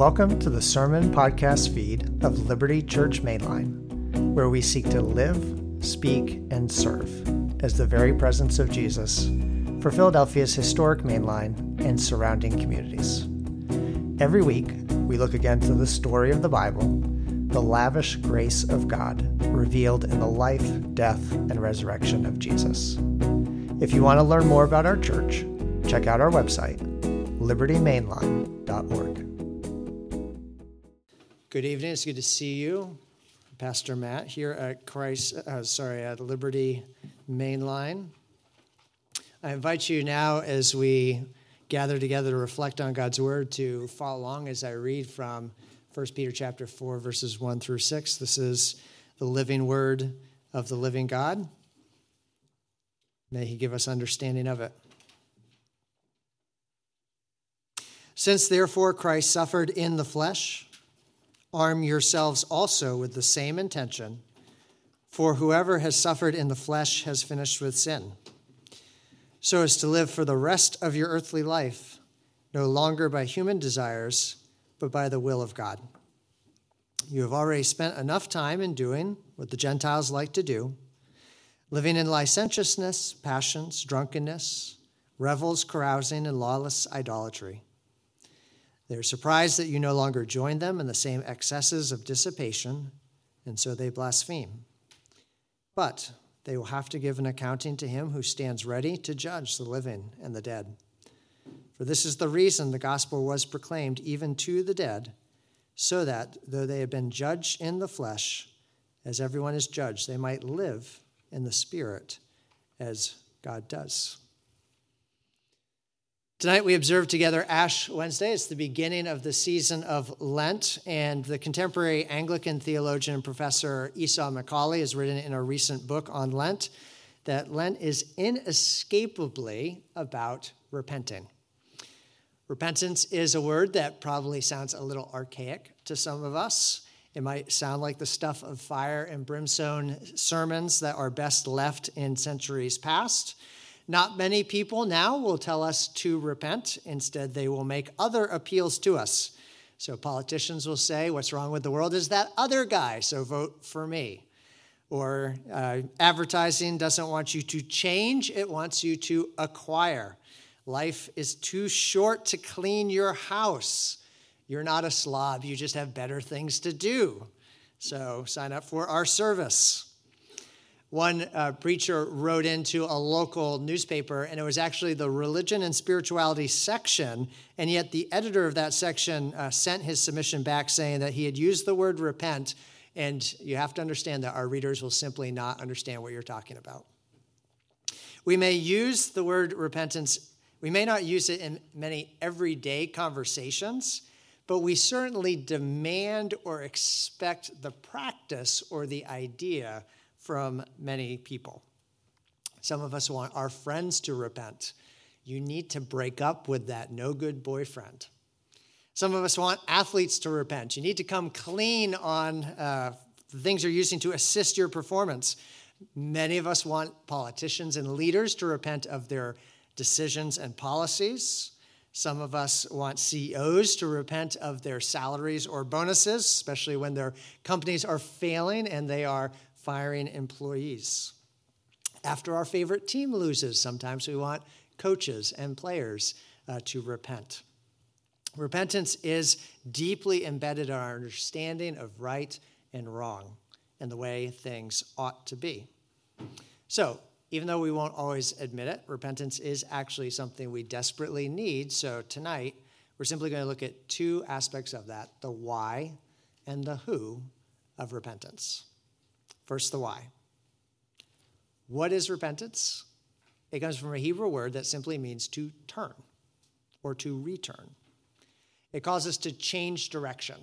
Welcome to the Sermon Podcast feed of Liberty Church Mainline, where we seek to live, speak, and serve as the very presence of Jesus for Philadelphia's historic Mainline and surrounding communities. Every week, we look again to the story of the Bible, the lavish grace of God revealed in the life, death, and resurrection of Jesus. If you want to learn more about our church, check out our website, libertymainline.org. Good evening. It's good to see you. Pastor Matt here at Christ, uh, sorry, at Liberty Mainline. I invite you now as we gather together to reflect on God's word to follow along as I read from 1 Peter chapter 4 verses 1 through 6. This is the living word of the living God. May he give us understanding of it. Since therefore Christ suffered in the flesh, arm yourselves also with the same intention. For whoever has suffered in the flesh has finished with sin, so as to live for the rest of your earthly life, no longer by human desires, but by the will of God. You have already spent enough time in doing what the Gentiles like to do, living in licentiousness, passions, drunkenness, revels, carousing, and lawless idolatry. They are surprised that you no longer join them in the same excesses of dissipation, and so they blaspheme. But they will have to give an accounting to him who stands ready to judge the living and the dead. For this is the reason the gospel was proclaimed even to the dead, so that, though they have been judged in the flesh, as everyone is judged, they might live in the spirit as God does. Tonight we observe together Ash Wednesday. It's the beginning of the season of Lent, and the contemporary Anglican theologian and professor Esau McCaulley has written in a recent book on Lent that Lent is inescapably about repenting. Repentance is a word that probably sounds a little archaic to some of us. It might sound like the stuff of fire and brimstone sermons that are best left in centuries past. Not many people now will tell us to repent. Instead, they will make other appeals to us. So politicians will say, What's wrong with the world is that other guy, so vote for me. Or uh, advertising doesn't want you to change, it wants you to acquire. Life is too short to clean your house. You're not a slob, you just have better things to do. So sign up for our service. One uh, preacher wrote into a local newspaper, and it was actually the religion and spirituality section. And yet, the editor of that section uh, sent his submission back saying that he had used the word repent. And you have to understand that our readers will simply not understand what you're talking about. We may use the word repentance, we may not use it in many everyday conversations, but we certainly demand or expect the practice or the idea from many people. Some of us want our friends to repent. You need to break up with that no good boyfriend. Some of us want athletes to repent. You need to come clean on uh, the things you're using to assist your performance. Many of us want politicians and leaders to repent of their decisions and policies. Some of us want CEOs to repent of their salaries or bonuses, especially when their companies are failing and they are firing employees. After our favorite team loses, sometimes we want coaches and players uh, to repent. Repentance is deeply embedded in our understanding of right and wrong and the way things ought to be. So, even though we won't always admit it, repentance is actually something we desperately need. So, tonight, we're simply going to look at two aspects of that the why and the who of repentance. First, the why. What is repentance? It comes from a Hebrew word that simply means to turn or to return. It calls us to change direction.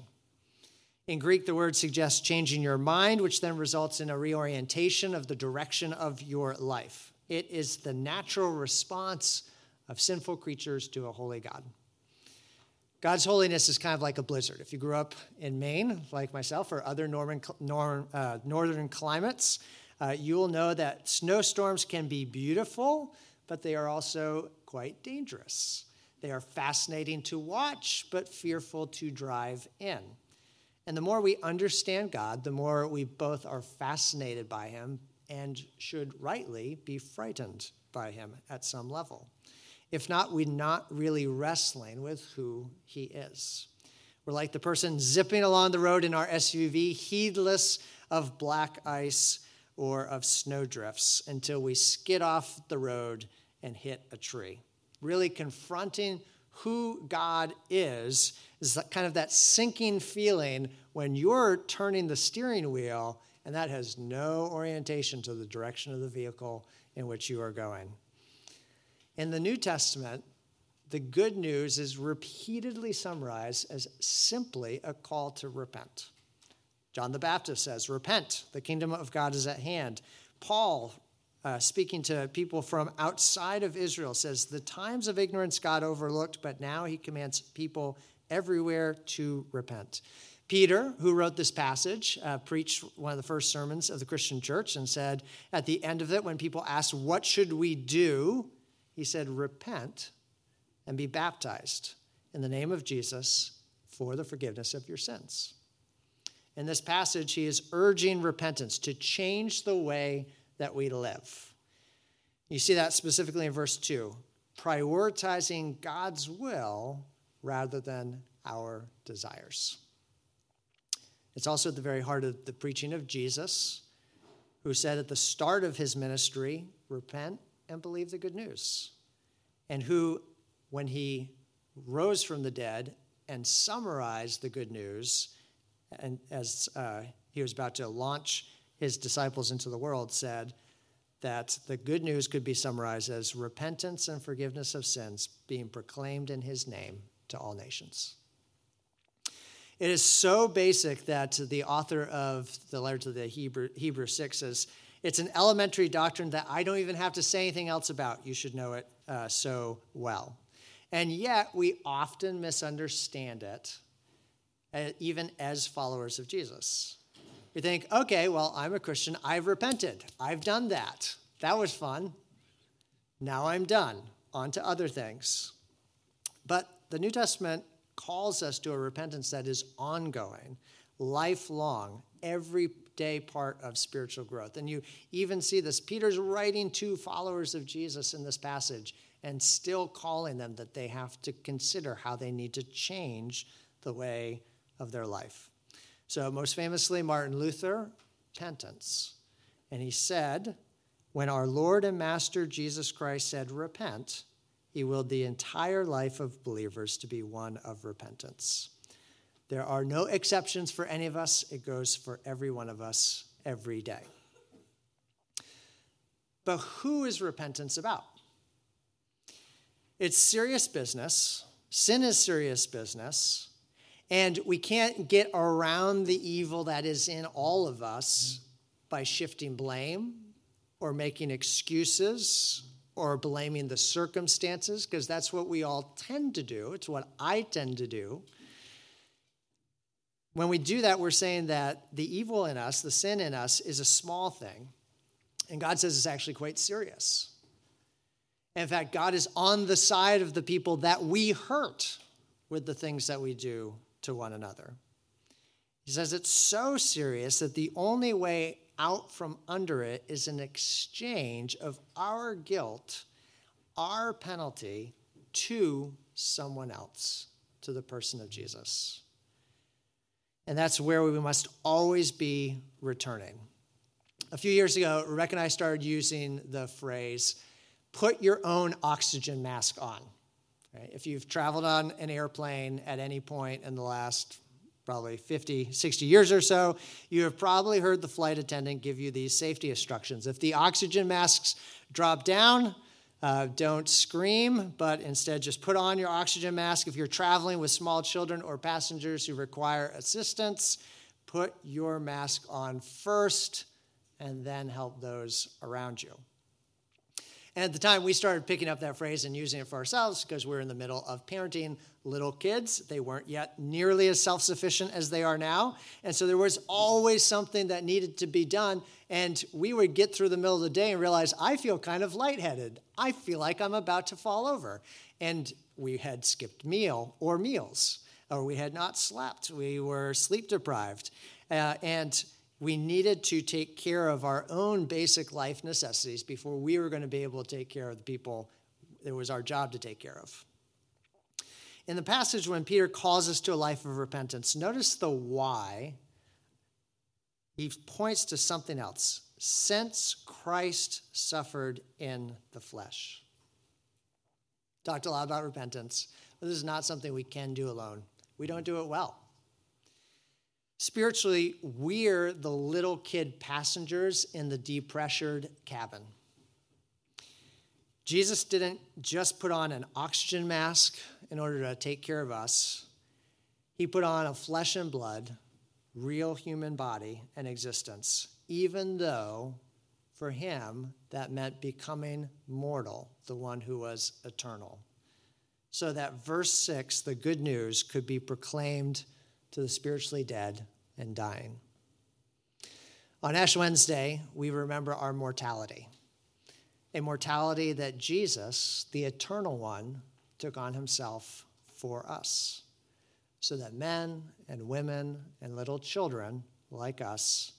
In Greek, the word suggests changing your mind, which then results in a reorientation of the direction of your life. It is the natural response of sinful creatures to a holy God. God's holiness is kind of like a blizzard. If you grew up in Maine, like myself, or other Norman, nor, uh, northern climates, uh, you will know that snowstorms can be beautiful, but they are also quite dangerous. They are fascinating to watch, but fearful to drive in. And the more we understand God, the more we both are fascinated by Him and should rightly be frightened by Him at some level. If not, we're not really wrestling with who He is. We're like the person zipping along the road in our SUV, heedless of black ice or of snowdrifts until we skid off the road and hit a tree. Really confronting who God is is kind of that sinking feeling when you're turning the steering wheel and that has no orientation to the direction of the vehicle in which you are going. In the New Testament, the good news is repeatedly summarized as simply a call to repent. John the Baptist says, Repent, the kingdom of God is at hand. Paul, uh, speaking to people from outside of Israel, says, The times of ignorance God overlooked, but now he commands people everywhere to repent. Peter, who wrote this passage, uh, preached one of the first sermons of the Christian church and said at the end of it, when people asked, What should we do? He said, Repent and be baptized in the name of Jesus for the forgiveness of your sins. In this passage, he is urging repentance to change the way that we live. You see that specifically in verse 2 prioritizing God's will rather than our desires. It's also at the very heart of the preaching of Jesus, who said at the start of his ministry, Repent and believe the good news, and who, when he rose from the dead and summarized the good news, and as uh, he was about to launch his disciples into the world, said that the good news could be summarized as repentance and forgiveness of sins being proclaimed in his name to all nations. It is so basic that the author of the letter to the Hebrew, Hebrew 6 says, it's an elementary doctrine that I don't even have to say anything else about. You should know it uh, so well. And yet, we often misunderstand it even as followers of Jesus. We think, okay, well, I'm a Christian. I've repented. I've done that. That was fun. Now I'm done. On to other things. But the New Testament calls us to a repentance that is ongoing, lifelong, everyday part of spiritual growth. And you even see this. Peter's writing to followers of Jesus in this passage and still calling them that they have to consider how they need to change the way of their life. So, most famously, Martin Luther, repentance. And he said, when our Lord and Master Jesus Christ said, Repent, he willed the entire life of believers to be one of repentance. There are no exceptions for any of us, it goes for every one of us every day. But who is repentance about? It's serious business. Sin is serious business. And we can't get around the evil that is in all of us by shifting blame or making excuses or blaming the circumstances, because that's what we all tend to do. It's what I tend to do. When we do that, we're saying that the evil in us, the sin in us, is a small thing. And God says it's actually quite serious. In fact, God is on the side of the people that we hurt with the things that we do to one another. He says it's so serious that the only way out from under it is an exchange of our guilt, our penalty, to someone else, to the person of Jesus. And that's where we must always be returning. A few years ago, Rebecca and I started using the phrase, put your own oxygen mask on. Right? If you've traveled on an airplane at any point in the last probably 50, 60 years or so, you have probably heard the flight attendant give you these safety instructions. If the oxygen masks drop down, uh, don't scream, but instead just put on your oxygen mask. If you're traveling with small children or passengers who require assistance, put your mask on first and then help those around you. And at the time, we started picking up that phrase and using it for ourselves because we are in the middle of parenting little kids. They weren't yet nearly as self sufficient as they are now. And so there was always something that needed to be done. And we would get through the middle of the day and realize, I feel kind of lightheaded. I feel like I'm about to fall over. And we had skipped meal or meals, or we had not slept. We were sleep deprived. Uh, and we needed to take care of our own basic life necessities before we were going to be able to take care of the people it was our job to take care of. In the passage, when Peter calls us to a life of repentance, notice the why. He points to something else. Since Christ suffered in the flesh. Talked a lot about repentance, but this is not something we can do alone. We don't do it well. Spiritually, we're the little kid passengers in the depressured cabin. Jesus didn't just put on an oxygen mask in order to take care of us, He put on a flesh and blood, real human body and existence, even though for Him that meant becoming mortal, the one who was eternal. So that verse 6, the good news, could be proclaimed to the spiritually dead and dying. On Ash Wednesday, we remember our mortality, a mortality that Jesus, the eternal one, took on himself for us, so that men and women and little children like us,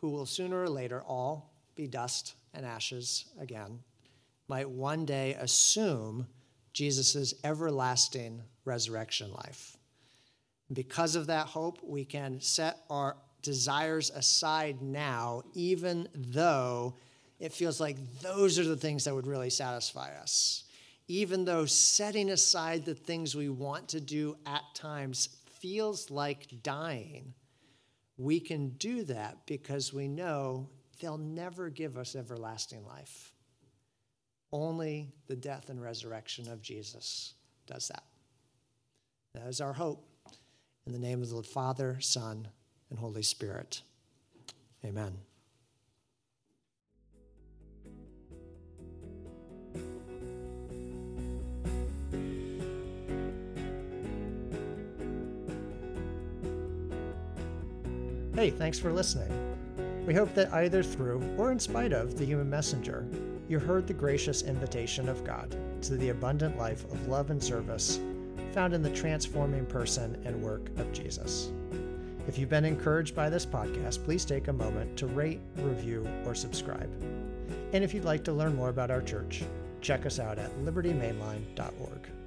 who will sooner or later all be dust and ashes again, might one day assume Jesus' everlasting resurrection life. Because of that hope, we can set our desires aside now, even though it feels like those are the things that would really satisfy us. Even though setting aside the things we want to do at times feels like dying, we can do that because we know they'll never give us everlasting life. Only the death and resurrection of Jesus does that. That is our hope. In the name of the Father, Son, and Holy Spirit. Amen. Hey, thanks for listening. We hope that either through or in spite of the human messenger, you heard the gracious invitation of God to the abundant life of love and service found in the transforming person and work of Jesus. If you've been encouraged by this podcast, please take a moment to rate, review, or subscribe. And if you'd like to learn more about our church, check us out at libertymainline.org.